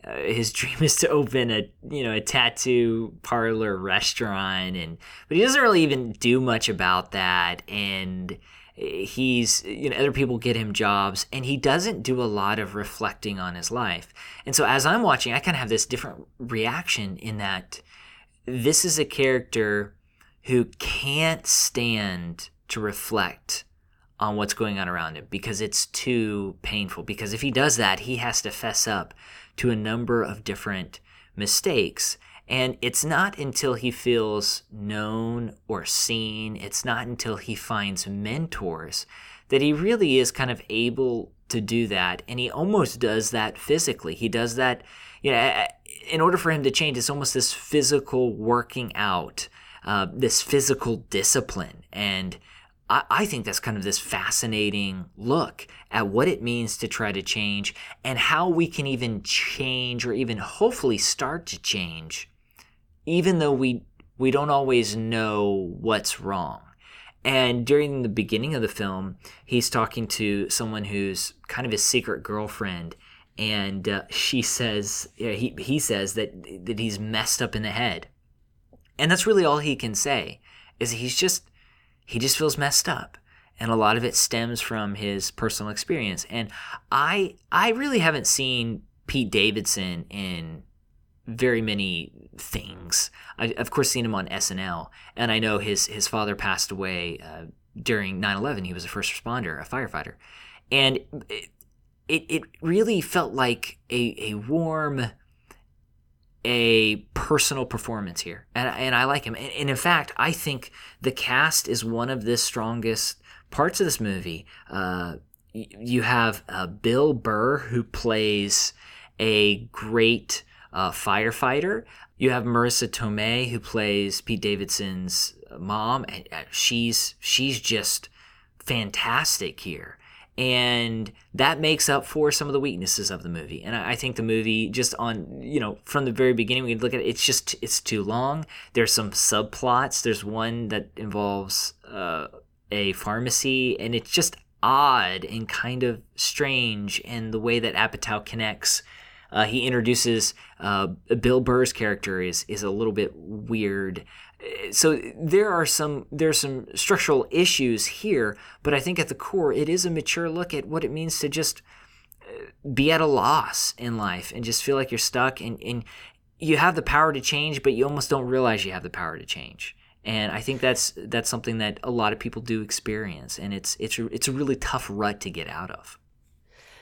uh, his [laughs] dream is to open a you know a tattoo parlor restaurant and but he doesn't really even do much about that and he's you know other people get him jobs and he doesn't do a lot of reflecting on his life. And so as i'm watching i kind of have this different reaction in that this is a character who can't stand to reflect on what's going on around him because it's too painful. Because if he does that he has to fess up to a number of different mistakes and it's not until he feels known or seen, it's not until he finds mentors that he really is kind of able to do that. And he almost does that physically. He does that, you know, in order for him to change, it's almost this physical working out, uh, this physical discipline. And I, I think that's kind of this fascinating look at what it means to try to change and how we can even change or even hopefully start to change even though we we don't always know what's wrong. And during the beginning of the film, he's talking to someone who's kind of his secret girlfriend, and uh, she says yeah, he he says that that he's messed up in the head, and that's really all he can say is he's just he just feels messed up, and a lot of it stems from his personal experience. And I I really haven't seen Pete Davidson in very many things. I, of course, seen him on SNL, and I know his his father passed away uh, during 9/11. He was a first responder, a firefighter, and it it, it really felt like a a warm, a personal performance here, and and I like him. And, and in fact, I think the cast is one of the strongest parts of this movie. Uh, you have uh, Bill Burr who plays a great uh, firefighter. You have Marisa Tomei who plays Pete Davidson's mom, and uh, she's she's just fantastic here. And that makes up for some of the weaknesses of the movie. And I, I think the movie, just on you know, from the very beginning, we look at it. It's just it's too long. There's some subplots. There's one that involves uh, a pharmacy, and it's just odd and kind of strange. And the way that Apatow connects uh, he introduces uh, Bill Burr's character is is a little bit weird. So there are some there's some structural issues here, but I think at the core it is a mature look at what it means to just uh, be at a loss in life and just feel like you're stuck and, and you have the power to change, but you almost don't realize you have the power to change. And I think that's that's something that a lot of people do experience, and it's it's it's a really tough rut to get out of.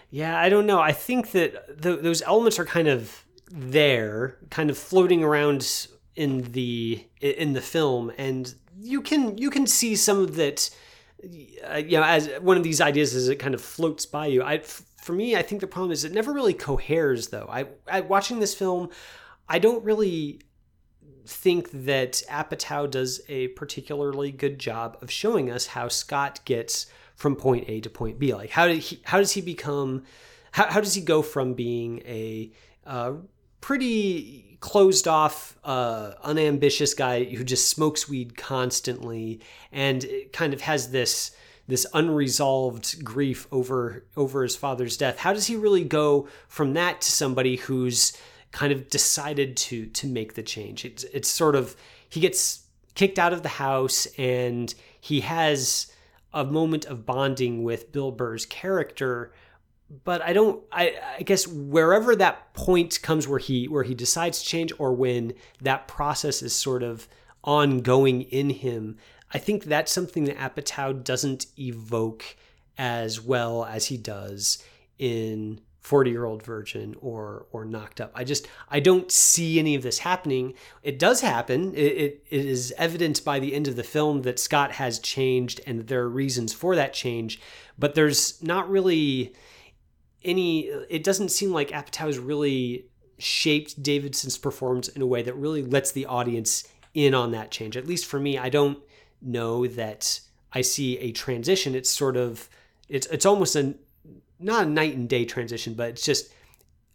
Yeah, I don't know. I think that th- those elements are kind of there, kind of floating around in the in the film, and you can you can see some of that. Uh, you know, as one of these ideas as it kind of floats by you. I, for me, I think the problem is it never really coheres. Though I, I watching this film, I don't really think that Apatow does a particularly good job of showing us how Scott gets from point A to point B? Like how did he how does he become how, how does he go from being a uh, pretty closed off, uh, unambitious guy who just smokes weed constantly and kind of has this this unresolved grief over over his father's death. How does he really go from that to somebody who's kind of decided to to make the change? It's it's sort of he gets kicked out of the house and he has a moment of bonding with Bill Burr's character but I don't I, I guess wherever that point comes where he where he decides to change or when that process is sort of ongoing in him, I think that's something that Apatow doesn't evoke as well as he does in 40 year old virgin or or knocked up. I just i don't see any of this happening. It does happen. It, it, it is evident by the end of the film that scott has changed and there are reasons for that change but there's not really any it doesn't seem like apatow has really shaped davidson's performance in a way that really lets the audience in on that change. At least for me i don't know that i see a transition. It's sort of it's it's almost an not a night and day transition, but it's just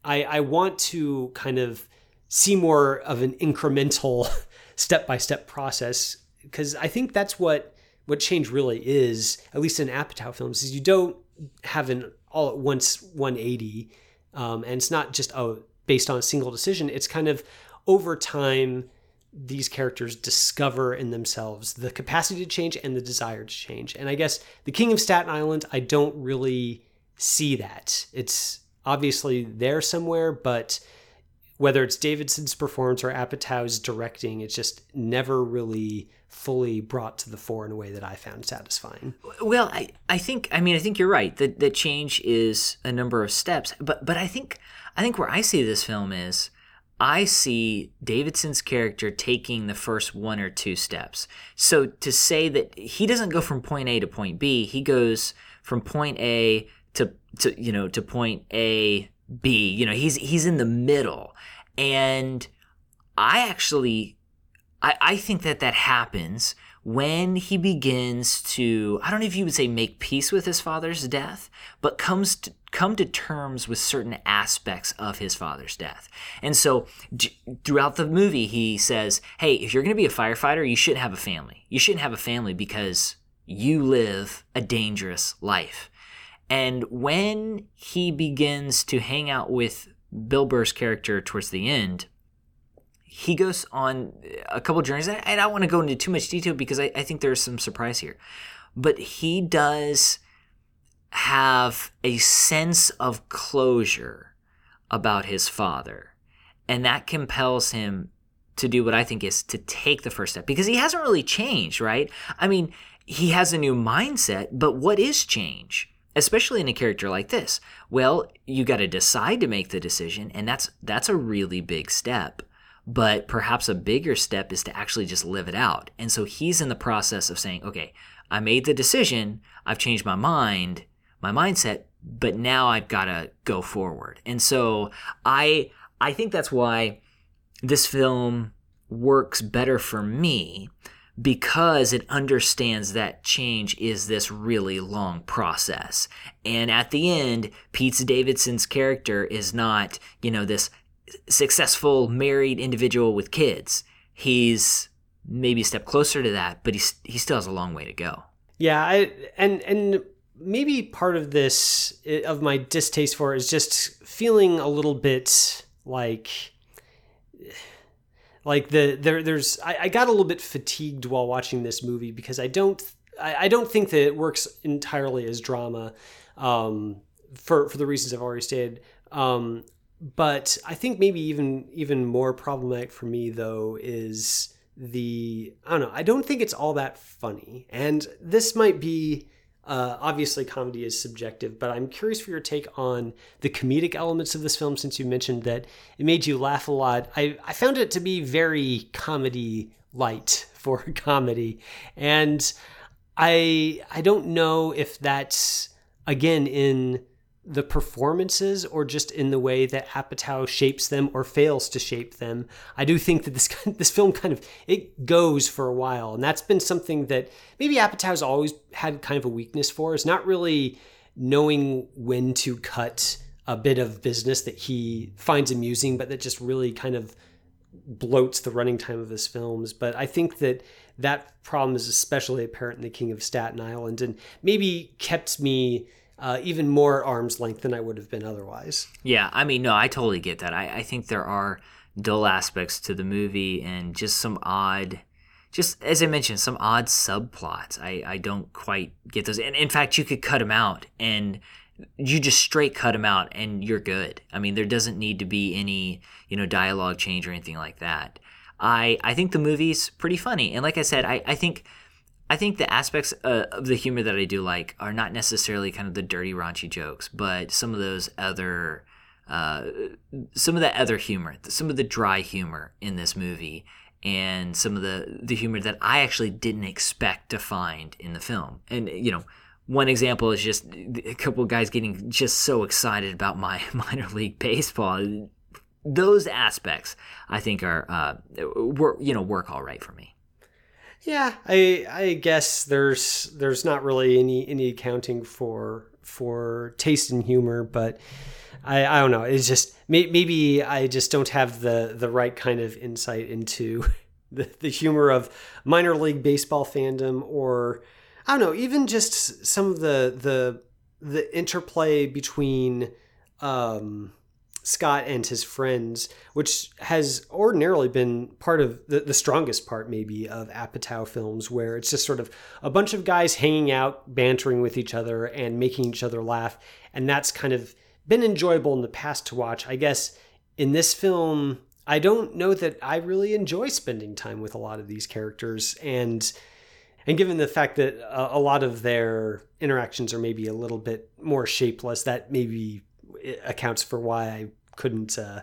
I, I want to kind of see more of an incremental step by step process because I think that's what what change really is, at least in Apatow films, is you don't have an all at once 180, um, and it's not just oh based on a single decision. It's kind of over time these characters discover in themselves the capacity to change and the desire to change. And I guess the King of Staten Island, I don't really see that. It's obviously there somewhere, but whether it's Davidson's performance or Apatow's directing, it's just never really fully brought to the fore in a way that I found satisfying. Well, I, I think I mean I think you're right that that change is a number of steps, but but I think I think where I see this film is I see Davidson's character taking the first one or two steps. So to say that he doesn't go from point A to point B, he goes from point A to to you know to point A B. You know, he's he's in the middle, and I actually I, I think that that happens when he begins to I don't know if you would say make peace with his father's death, but comes to come to terms with certain aspects of his father's death. And so d- throughout the movie he says, "Hey, if you're going to be a firefighter, you shouldn't have a family. You shouldn't have a family because you live a dangerous life." And when he begins to hang out with Bill Burr's character towards the end, he goes on a couple journeys. And I don't want to go into too much detail because I, I think there's some surprise here. But he does have a sense of closure about his father. And that compels him to do what I think is to take the first step because he hasn't really changed, right? I mean, he has a new mindset, but what is change? Especially in a character like this. Well, you got to decide to make the decision, and that's that's a really big step. But perhaps a bigger step is to actually just live it out. And so he's in the process of saying, okay, I made the decision, I've changed my mind, my mindset, but now I've got to go forward. And so I I think that's why this film works better for me because it understands that change is this really long process. And at the end, Pete Davidson's character is not, you know, this successful married individual with kids. He's maybe a step closer to that, but he's, he still has a long way to go. Yeah, I, and and maybe part of this eh, of my distaste for it is just feeling a little bit like like the there there's I, I got a little bit fatigued while watching this movie because I don't I, I don't think that it works entirely as drama um, for for the reasons I've already stated. Um, but I think maybe even even more problematic for me though is the I don't know I don't think it's all that funny, and this might be uh, obviously, comedy is subjective, but I'm curious for your take on the comedic elements of this film since you mentioned that it made you laugh a lot. I, I found it to be very comedy light [laughs] for comedy. And I I don't know if that's again in the performances or just in the way that Apatow shapes them or fails to shape them. I do think that this [laughs] this film kind of it goes for a while, and that's been something that maybe Apatow's always had kind of a weakness for is not really knowing when to cut a bit of business that he finds amusing, but that just really kind of bloats the running time of his films. But I think that that problem is especially apparent in The King of Staten Island, and maybe kept me uh, even more arm's length than I would have been otherwise. Yeah, I mean, no, I totally get that. I, I think there are dull aspects to the movie and just some odd, just as I mentioned, some odd subplots. I, I don't quite get those. And in fact, you could cut them out and you just straight cut them out and you're good. I mean, there doesn't need to be any, you know, dialogue change or anything like that. I, I think the movie's pretty funny. And like I said, I, I think I think the aspects uh, of the humor that I do like are not necessarily kind of the dirty, raunchy jokes, but some of those other, uh, some of that other humor, some of the dry humor in this movie, and some of the the humor that I actually didn't expect to find in the film. And you know, one example is just a couple of guys getting just so excited about my [laughs] minor league baseball. Those aspects, I think, are uh, you know work all right for me. Yeah, I I guess there's there's not really any any accounting for for taste and humor, but I I don't know. It's just maybe I just don't have the the right kind of insight into [laughs] the, the humor of minor league baseball fandom or I don't know, even just some of the the the interplay between um Scott and his friends, which has ordinarily been part of the, the strongest part, maybe, of Apatow films, where it's just sort of a bunch of guys hanging out, bantering with each other, and making each other laugh. And that's kind of been enjoyable in the past to watch. I guess in this film, I don't know that I really enjoy spending time with a lot of these characters. And and given the fact that a, a lot of their interactions are maybe a little bit more shapeless, that maybe accounts for why I couldn't uh,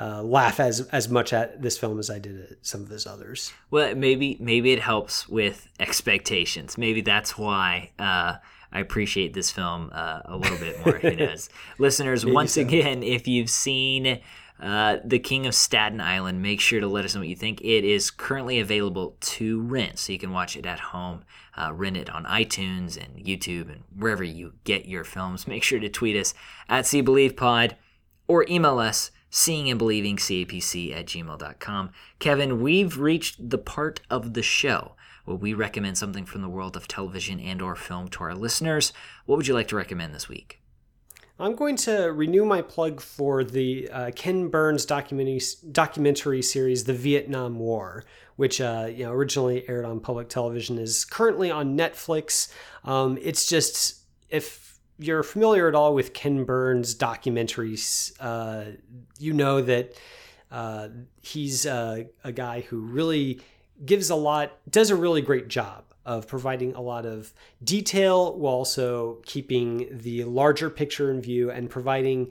uh, laugh as as much at this film as I did at some of his others. Well, maybe maybe it helps with expectations. Maybe that's why. Uh, I appreciate this film uh, a little bit more. Who [laughs] knows? Listeners, once so. again, if you've seen uh, The King of Staten Island, make sure to let us know what you think. It is currently available to rent, so you can watch it at home. Uh, rent it on iTunes and YouTube and wherever you get your films. Make sure to tweet us at See Believe Pod or email us seeing and believing capc at gmail.com. Kevin, we've reached the part of the show where we recommend something from the world of television and or film to our listeners. What would you like to recommend this week? I'm going to renew my plug for the uh, Ken Burns documentary documentary series, The Vietnam War, which uh, you know originally aired on public television, is currently on Netflix. Um, it's just if you're familiar at all with Ken Burns documentaries, uh, you know that uh, he's a guy who really gives a lot, does a really great job of providing a lot of detail while also keeping the larger picture in view and providing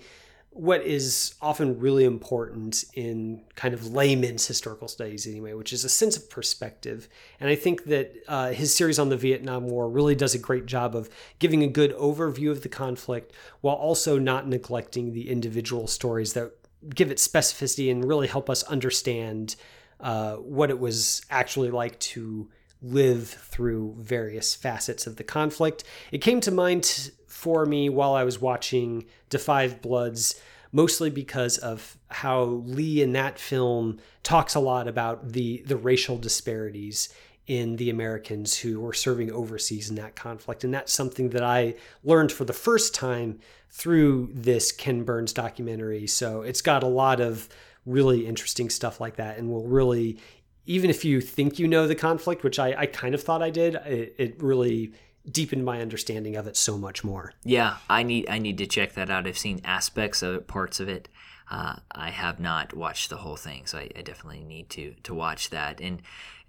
what is often really important in kind of layman's historical studies anyway which is a sense of perspective. And i think that uh, his series on the vietnam war really does a great job of giving a good overview of the conflict while also not neglecting the individual stories that give it specificity and really help us understand uh, what it was actually like to live through various facets of the conflict. It came to mind for me while I was watching 5 Bloods, mostly because of how Lee in that film talks a lot about the the racial disparities in the Americans who were serving overseas in that conflict. And that's something that I learned for the first time through this Ken Burns documentary. So it's got a lot of really interesting stuff like that and will really even if you think you know the conflict, which I, I kind of thought I did, it, it really deepened my understanding of it so much more. Yeah, I need I need to check that out. I've seen aspects of it, parts of it. Uh, I have not watched the whole thing, so I, I definitely need to to watch that. And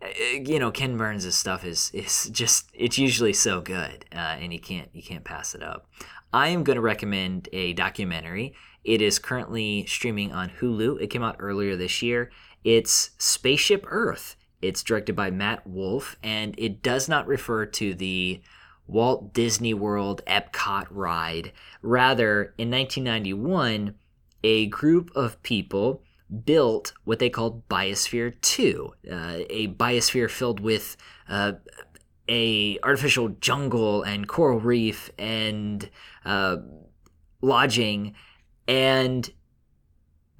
uh, you know, Ken Burns' stuff is is [laughs] just it's usually so good, uh, and you can't you can't pass it up. I am going to recommend a documentary. It is currently streaming on Hulu. It came out earlier this year. It's Spaceship Earth. It's directed by Matt Wolf, and it does not refer to the Walt Disney World Epcot ride. Rather, in 1991, a group of people built what they called Biosphere 2, uh, a biosphere filled with uh, a artificial jungle and coral reef and uh, lodging and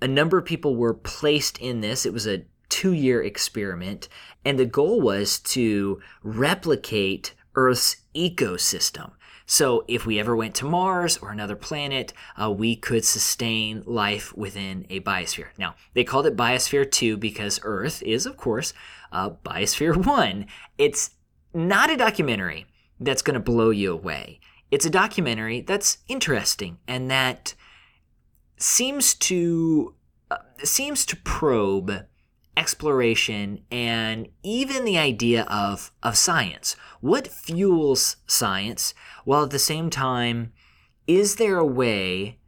a number of people were placed in this. It was a two year experiment, and the goal was to replicate Earth's ecosystem. So, if we ever went to Mars or another planet, uh, we could sustain life within a biosphere. Now, they called it Biosphere 2 because Earth is, of course, uh, Biosphere [laughs] 1. It's not a documentary that's going to blow you away. It's a documentary that's interesting and that seems to uh, seems to probe exploration and even the idea of of science. What fuels science? While at the same time, is there a way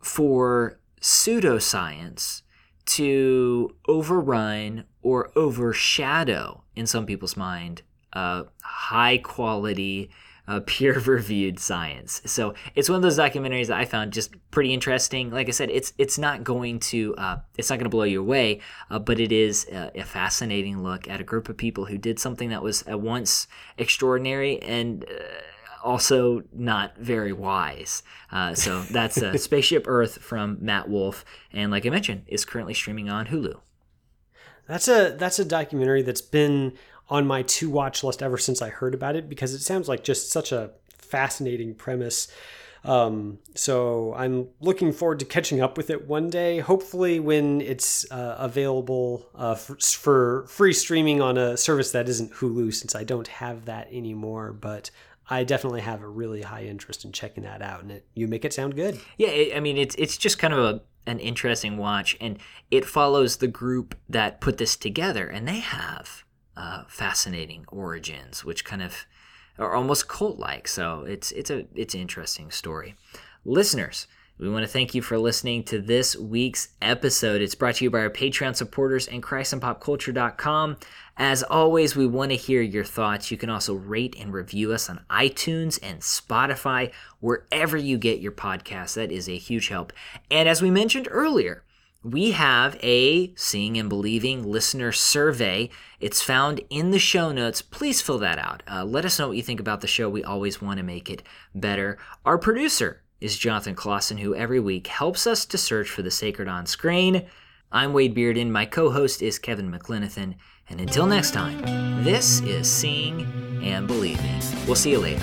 for pseudoscience to overrun or overshadow, in some people's mind, uh, high quality uh, peer reviewed science. So it's one of those documentaries that I found just pretty interesting. Like I said, it's it's not going to uh, it's not going to blow you away, uh, but it is a, a, fascinating look at a group of people who did something that was at once extraordinary and. Uh, also, not very wise. Uh, so that's [laughs] Spaceship Earth from Matt Wolf, and like I mentioned, is currently streaming on Hulu. That's a that's a documentary that's been on my to watch list ever since I heard about it because it sounds like just such a fascinating premise. Um, so I'm looking forward to catching up with it one day. Hopefully, when it's uh, available uh, for, for, free streaming on a service that isn't Hulu, since I don't have that anymore. But I definitely have a really high interest in checking that out, and it, you make it sound good. Yeah, it, I mean it's it's just kind of a an interesting watch, and it follows the group that put this together, and they have uh, fascinating origins, which kind of are almost cult-like. So it's it's a it's an interesting story. Listeners, we want to thank you for listening to this week's episode. It's brought to you by our Patreon supporters and ChristandPopCulture.com. As always, we want to hear your thoughts. You can also rate and review us on iTunes and Spotify, wherever you get your podcasts. That is a huge help. And as we mentioned earlier, we have a Seeing and Believing listener survey. It's found in the show notes. Please fill that out. Uh, let us know what you think about the show. We always want to make it better. Our producer is Jonathan Clausen, who every week helps us to search for the sacred on screen. I'm Wade Bearden. My co host is Kevin McLenithan. And until next time, this is Seeing and Believing. We'll see you later.